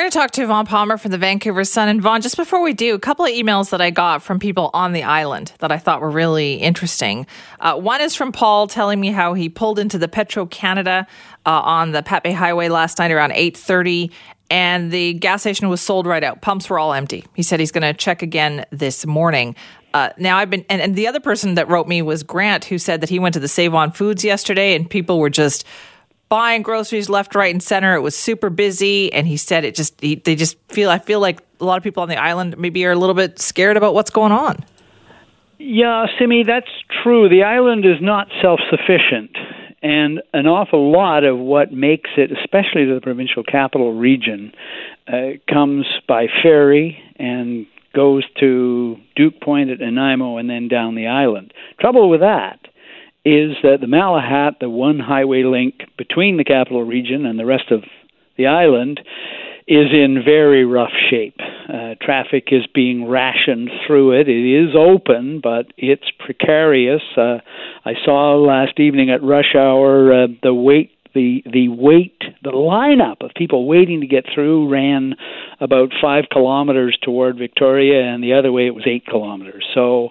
We're going to talk to Vaughn Palmer from the Vancouver Sun. And Vaughn, just before we do, a couple of emails that I got from people on the island that I thought were really interesting. Uh, one is from Paul telling me how he pulled into the Petro Canada uh, on the Pat Bay Highway last night around 8:30, and the gas station was sold right out. Pumps were all empty. He said he's going to check again this morning. Uh, now I've been, and, and the other person that wrote me was Grant, who said that he went to the Save On Foods yesterday, and people were just buying groceries left, right, and center. It was super busy, and he said it just he, they just feel. I feel like a lot of people on the island maybe are a little bit scared about what's going on. Yeah, Simi, that's true. The island is not self-sufficient, and an awful lot of what makes it, especially the provincial capital region, uh, comes by ferry and goes to Duke Point at Nanaimo and then down the island. Trouble with that is that the Malahat, the one highway link between the capital region and the rest of the island, is in very rough shape. Uh, traffic is being rationed through it. It is open, but it's precarious. Uh, I saw last evening at rush hour uh, the wait the the wait the lineup of people waiting to get through ran about five kilometers toward Victoria, and the other way it was eight kilometers. So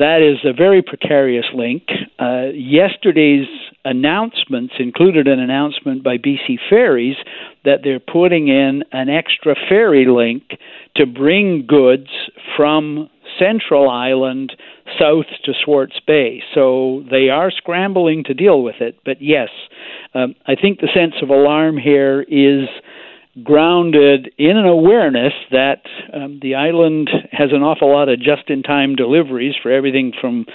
that is a very precarious link. Uh, yesterday's announcements included an announcement by BC Ferries that they're putting in an extra ferry link to bring goods from Central Island south to Swartz Bay. So they are scrambling to deal with it. But yes, um, I think the sense of alarm here is grounded in an awareness that um, the island has an awful lot of just in time deliveries for everything from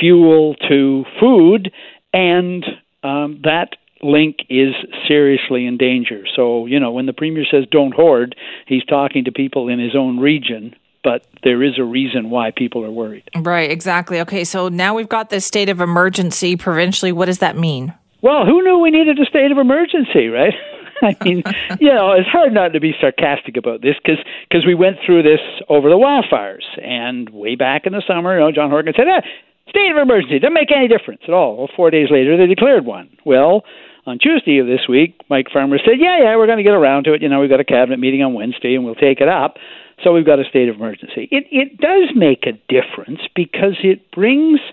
fuel to food, and um, that link is seriously in danger. So, you know, when the Premier says don't hoard, he's talking to people in his own region. But there is a reason why people are worried. Right, exactly. Okay, so now we've got this state of emergency provincially. What does that mean? Well, who knew we needed a state of emergency, right? I mean, you know, it's hard not to be sarcastic about this because cause we went through this over the wildfires. And way back in the summer, you know, John Horgan said, eh, state of emergency, doesn't make any difference at all. Well, four days later, they declared one. Well, on Tuesday of this week, Mike Farnworth said, yeah, yeah, we're going to get around to it. You know, we've got a cabinet meeting on Wednesday and we'll take it up. So we've got a state of emergency. It, it does make a difference because it brings –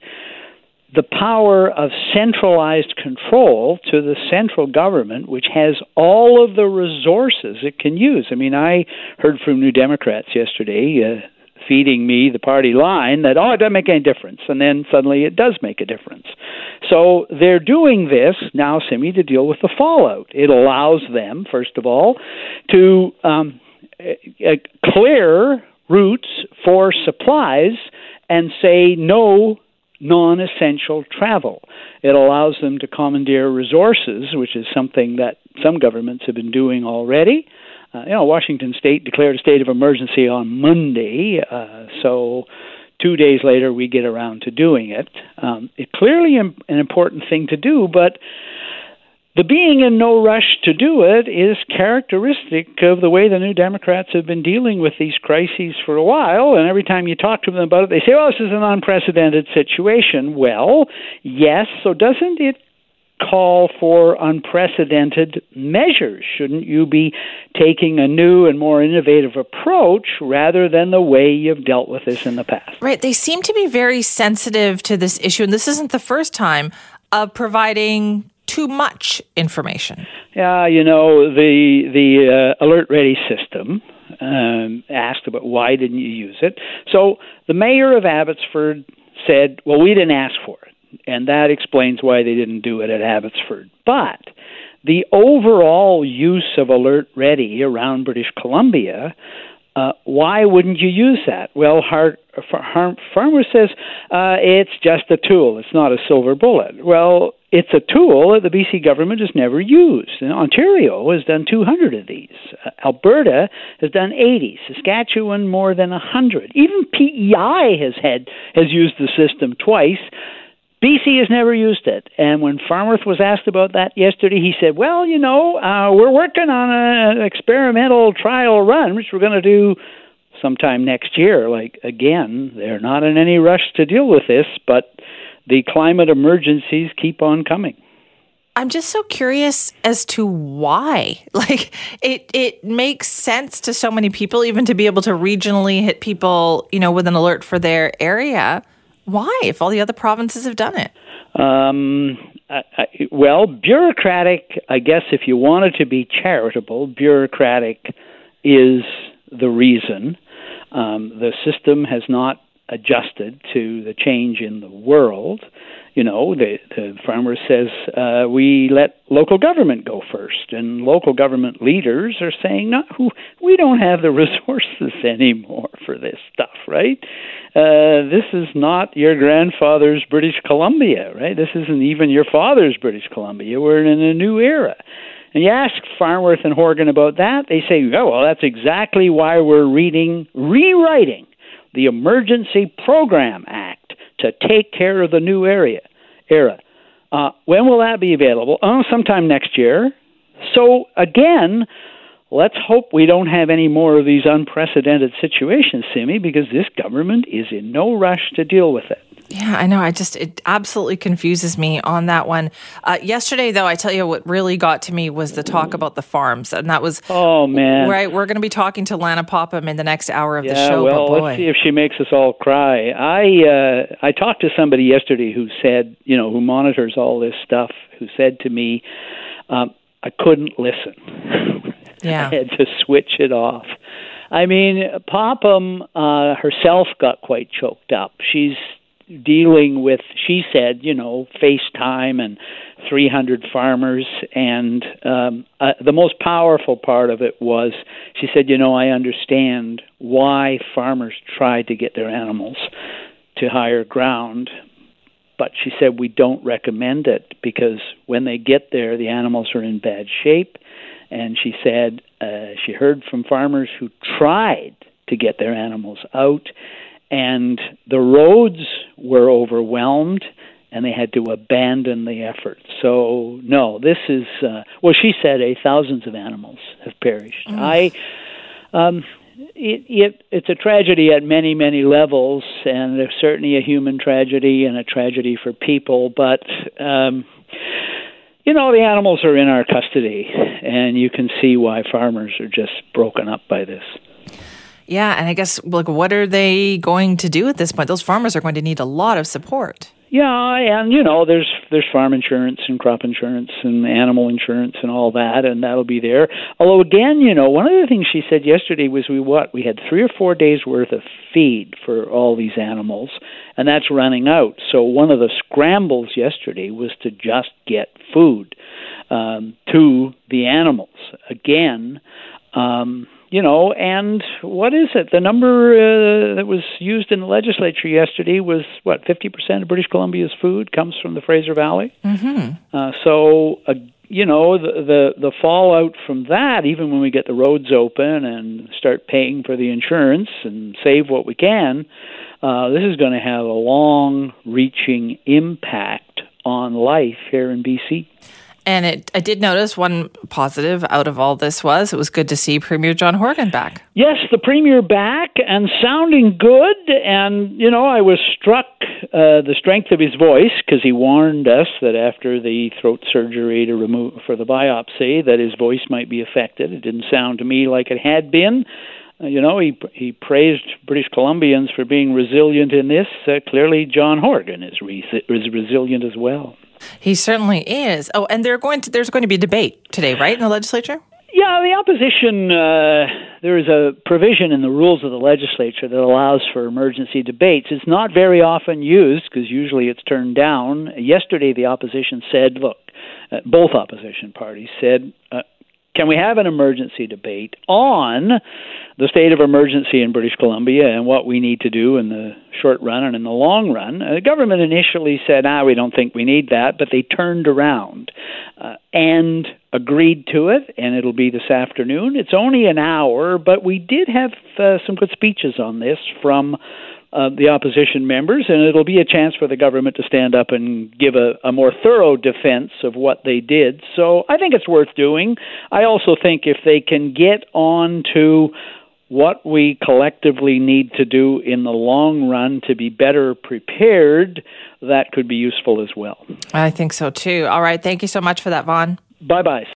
the power of centralized control to the central government, which has all of the resources it can use. I mean, I heard from New Democrats yesterday. Uh, feeding me the party line that oh it doesn't make any difference and then suddenly it does make a difference so they're doing this now simi to deal with the fallout it allows them first of all to um, uh, clear routes for supplies and say no non essential travel. It allows them to commandeer resources, which is something that some governments have been doing already. Uh, you know, Washington State declared a state of emergency on Monday, uh, so two days later we get around to doing it. Um, it's clearly an important thing to do, but the being in no rush to do it is characteristic of the way the New Democrats have been dealing with these crises for a while. And every time you talk to them about it, they say, oh, this is an unprecedented situation. Well, yes, so doesn't it call for unprecedented measures? Shouldn't you be taking a new and more innovative approach rather than the way you've dealt with this in the past? Right. They seem to be very sensitive to this issue, and this isn't the first time of providing too much information? Yeah, you know the the uh, alert ready system. Um, asked about why didn't you use it. So the mayor of Abbotsford said, "Well, we didn't ask for it," and that explains why they didn't do it at Abbotsford. But the overall use of Alert Ready around British Columbia uh, why wouldn't you use that? Well, Farnworth says uh, it's just a tool. It's not a silver bullet. Well, it's a tool that the BC government has never used. And Ontario has done 200 of these. Uh, Alberta has done 80. Saskatchewan more than 100. Even PEI has had has used the system twice. BC has never used it. And when Farnworth was asked about that yesterday, he said, "Well, you know, uh, we're working on an experimental trial run, which we're going to do sometime next year." Like again, they're not in any rush to deal with this, but the climate emergencies keep on coming. I'm just so curious as to why. Like it it makes sense to so many people even to be able to regionally hit people, you know, with an alert for their area. Why if all the other provinces have done it? Um, I, I, well, bureaucratic, I guess if you wanted to be charitable, bureaucratic is the reason. Um, the system has not adjusted to the change in the world. You know, the, the farmer says uh, we let local government go first, and local government leaders are saying, no, we don't have the resources anymore for this stuff, right? Uh, this is not your grandfather's British Columbia, right? This isn't even your father's British Columbia. We're in a new era. And you ask Farnworth and Horgan about that, they say, oh, well, that's exactly why we're reading, rewriting the Emergency Program Act to take care of the new area era. Uh, when will that be available? Oh, sometime next year. So again, let's hope we don't have any more of these unprecedented situations, Simi, because this government is in no rush to deal with it. Yeah, I know. I just, it absolutely confuses me on that one. Uh, yesterday, though, I tell you what really got to me was the talk about the farms. And that was, oh, man. Right. We're going to be talking to Lana Popham in the next hour of yeah, the show. Well, let's see if she makes us all cry. I, uh, I talked to somebody yesterday who said, you know, who monitors all this stuff, who said to me, um, I couldn't listen. Yeah. I had to switch it off. I mean, Popham uh, herself got quite choked up. She's dealing with, she said, you know, FaceTime and 300 farmers. And um, uh, the most powerful part of it was she said, you know, I understand why farmers try to get their animals to higher ground. But she said, we don't recommend it because when they get there, the animals are in bad shape. And she said uh, she heard from farmers who tried to get their animals out and the roads were overwhelmed and they had to abandon the effort. So no, this is uh, well. She said a thousands of animals have perished. Mm. I, um, it, it it's a tragedy at many many levels, and there's certainly a human tragedy and a tragedy for people. But um, you know the animals are in our custody, and you can see why farmers are just broken up by this. Yeah, and I guess like what are they going to do at this point? Those farmers are going to need a lot of support. Yeah, and you know, there's there's farm insurance and crop insurance and animal insurance and all that, and that'll be there. Although again, you know, one of the things she said yesterday was we what we had three or four days worth of feed for all these animals, and that's running out. So one of the scrambles yesterday was to just get food um, to the animals. Again, um, you know, and what is it? The number uh, that was used in the legislature yesterday was what fifty percent of British Columbia's food comes from the Fraser Valley. Mm-hmm. Uh, so, uh, you know, the, the the fallout from that, even when we get the roads open and start paying for the insurance and save what we can, uh, this is going to have a long-reaching impact on life here in BC. And it, I did notice one positive out of all this was it was good to see Premier John Horgan back. Yes, the Premier back and sounding good. And, you know, I was struck uh, the strength of his voice because he warned us that after the throat surgery to remove for the biopsy that his voice might be affected. It didn't sound to me like it had been. Uh, you know, he he praised British Columbians for being resilient in this. Uh, clearly, John Horgan is, re- is resilient as well. He certainly is. Oh, and going to, there's going to be a debate today, right, in the legislature? Yeah, the opposition, uh, there is a provision in the rules of the legislature that allows for emergency debates. It's not very often used because usually it's turned down. Yesterday, the opposition said, look, uh, both opposition parties said, uh, can we have an emergency debate on the state of emergency in British Columbia and what we need to do in the short run and in the long run? Uh, the government initially said, ah, we don't think we need that, but they turned around uh, and agreed to it, and it'll be this afternoon. It's only an hour, but we did have uh, some good speeches on this from uh, the opposition members, and it'll be a chance for the government to stand up and give a, a more thorough defense of what they did. So I think it's worth doing. I also think if they can get on to what we collectively need to do in the long run to be better prepared, that could be useful as well. I think so too. All right. Thank you so much for that, Vaughn. Bye bye.